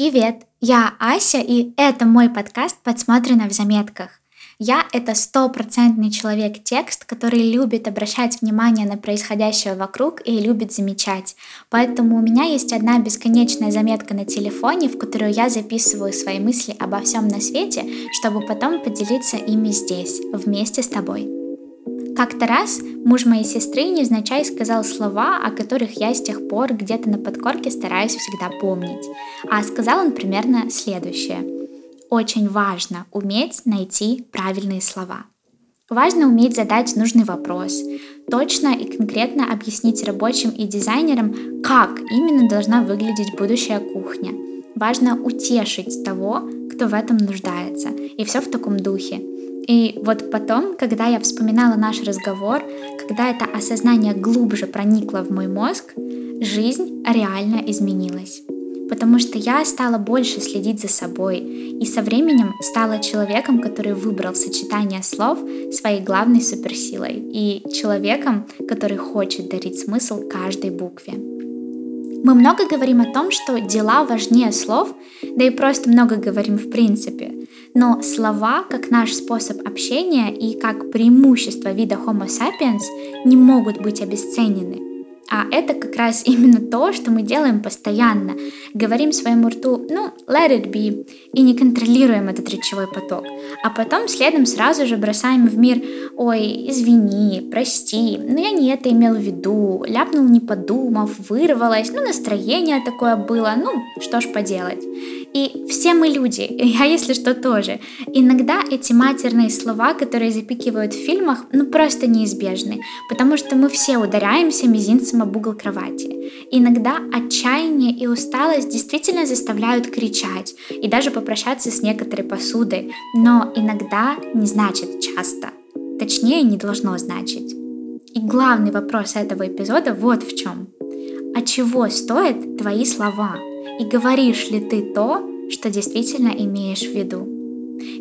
Привет, я Ася, и это мой подкаст «Подсмотрено в заметках». Я — это стопроцентный человек-текст, который любит обращать внимание на происходящее вокруг и любит замечать. Поэтому у меня есть одна бесконечная заметка на телефоне, в которую я записываю свои мысли обо всем на свете, чтобы потом поделиться ими здесь, вместе с тобой. Как-то раз муж моей сестры невзначай сказал слова, о которых я с тех пор где-то на подкорке стараюсь всегда помнить. А сказал он примерно следующее. Очень важно уметь найти правильные слова. Важно уметь задать нужный вопрос, точно и конкретно объяснить рабочим и дизайнерам, как именно должна выглядеть будущая кухня. Важно утешить того, кто в этом нуждается. И все в таком духе. И вот потом, когда я вспоминала наш разговор, когда это осознание глубже проникло в мой мозг, жизнь реально изменилась. Потому что я стала больше следить за собой и со временем стала человеком, который выбрал сочетание слов своей главной суперсилой и человеком, который хочет дарить смысл каждой букве. Мы много говорим о том, что дела важнее слов, да и просто много говорим в принципе. Но слова, как наш способ общения и как преимущество вида Homo sapiens, не могут быть обесценены. А это как раз именно то, что мы делаем постоянно. Говорим своему рту, ну, let it be, и не контролируем этот речевой поток. А потом следом сразу же бросаем в мир, ой, извини, прости, но я не это имел в виду, ляпнул не подумав, вырвалась, ну, настроение такое было, ну, что ж поделать. И все мы люди, я если что тоже. Иногда эти матерные слова, которые запикивают в фильмах, ну просто неизбежны, потому что мы все ударяемся мизинцем об угол кровати. Иногда отчаяние и усталость действительно заставляют кричать и даже попрощаться с некоторой посудой, но иногда не значит часто. Точнее, не должно значить. И главный вопрос этого эпизода вот в чем. А чего стоят твои слова? И говоришь ли ты то, что действительно имеешь в виду?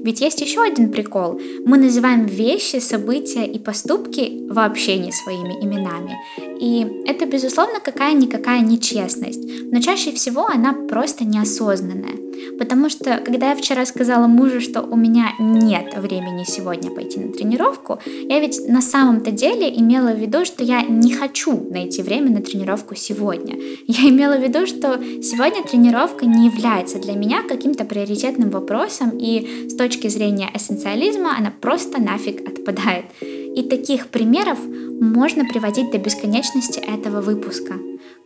Ведь есть еще один прикол. Мы называем вещи, события и поступки вообще не своими именами. И это, безусловно, какая-никакая нечестность. Но чаще всего она просто неосознанная. Потому что, когда я вчера сказала мужу, что у меня нет времени сегодня пойти на тренировку, я ведь на самом-то деле имела в виду, что я не хочу найти время на тренировку сегодня. Я имела в виду, что сегодня тренировка не является для меня каким-то приоритетным вопросом, и с точки зрения эссенциализма она просто нафиг отпадает. И таких примеров можно приводить до бесконечности этого выпуска.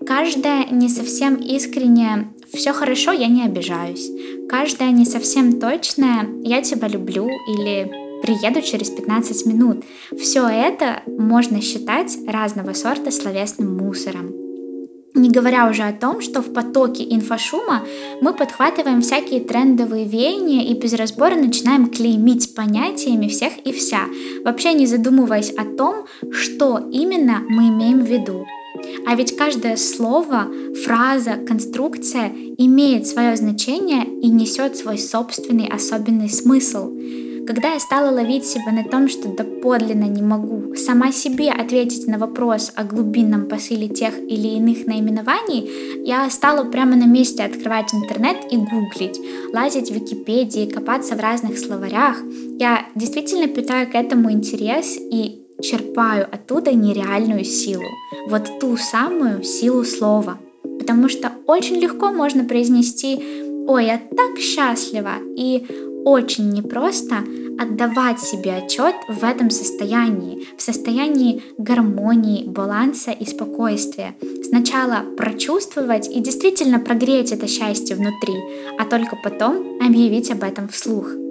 Каждая не совсем искренняя «все хорошо, я не обижаюсь», каждая не совсем точная «я тебя люблю» или «приеду через 15 минут». Все это можно считать разного сорта словесным мусором. Не говоря уже о том, что в потоке инфошума мы подхватываем всякие трендовые веяния и без разбора начинаем клеймить понятиями всех и вся, вообще не задумываясь о том, что именно мы имеем в виду. А ведь каждое слово, фраза, конструкция имеет свое значение и несет свой собственный особенный смысл. Когда я стала ловить себя на том, что доподлинно не могу сама себе ответить на вопрос о глубинном посыле тех или иных наименований, я стала прямо на месте открывать интернет и гуглить, лазить в Википедии, копаться в разных словарях. Я действительно питаю к этому интерес и черпаю оттуда нереальную силу. Вот ту самую силу слова. Потому что очень легко можно произнести «Ой, я так счастлива!» и очень непросто отдавать себе отчет в этом состоянии, в состоянии гармонии, баланса и спокойствия. Сначала прочувствовать и действительно прогреть это счастье внутри, а только потом объявить об этом вслух.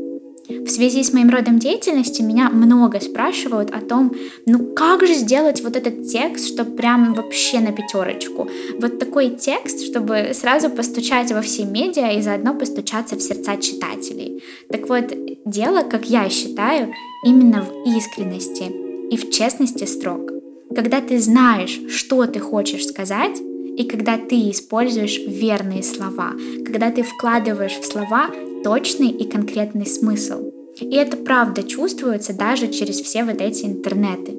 В связи с моим родом деятельности меня много спрашивают о том, ну как же сделать вот этот текст, чтобы прям вообще на пятерочку. Вот такой текст, чтобы сразу постучать во все медиа и заодно постучаться в сердца читателей. Так вот, дело, как я считаю, именно в искренности и в честности строк. Когда ты знаешь, что ты хочешь сказать, и когда ты используешь верные слова, когда ты вкладываешь в слова точный и конкретный смысл. И это правда чувствуется даже через все вот эти интернеты.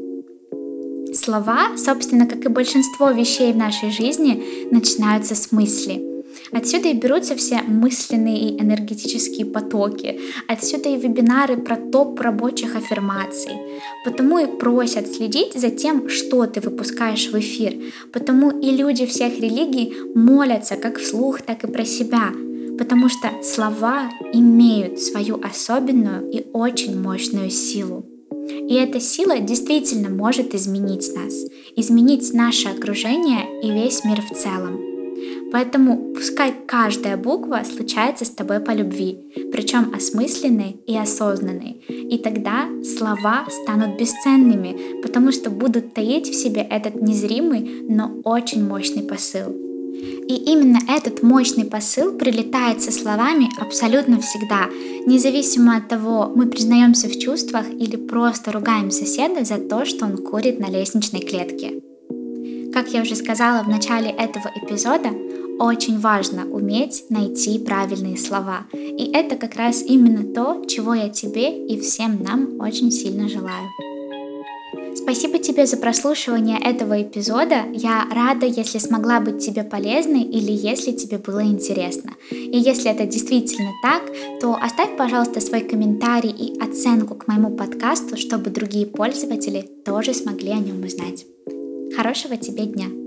Слова, собственно, как и большинство вещей в нашей жизни, начинаются с мысли. Отсюда и берутся все мысленные и энергетические потоки. Отсюда и вебинары про топ рабочих аффирмаций. Потому и просят следить за тем, что ты выпускаешь в эфир. Потому и люди всех религий молятся как вслух, так и про себя. Потому что слова имеют свою особенную и очень мощную силу. И эта сила действительно может изменить нас, изменить наше окружение и весь мир в целом. Поэтому пускай каждая буква случается с тобой по любви, причем осмысленной и осознанной. И тогда слова станут бесценными, потому что будут таить в себе этот незримый, но очень мощный посыл. И именно этот мощный посыл прилетает со словами абсолютно всегда, независимо от того, мы признаемся в чувствах или просто ругаем соседа за то, что он курит на лестничной клетке. Как я уже сказала в начале этого эпизода, очень важно уметь найти правильные слова. И это как раз именно то, чего я тебе и всем нам очень сильно желаю. Спасибо тебе за прослушивание этого эпизода. Я рада, если смогла быть тебе полезной или если тебе было интересно. И если это действительно так, то оставь, пожалуйста, свой комментарий и оценку к моему подкасту, чтобы другие пользователи тоже смогли о нем узнать. Хорошего тебе дня!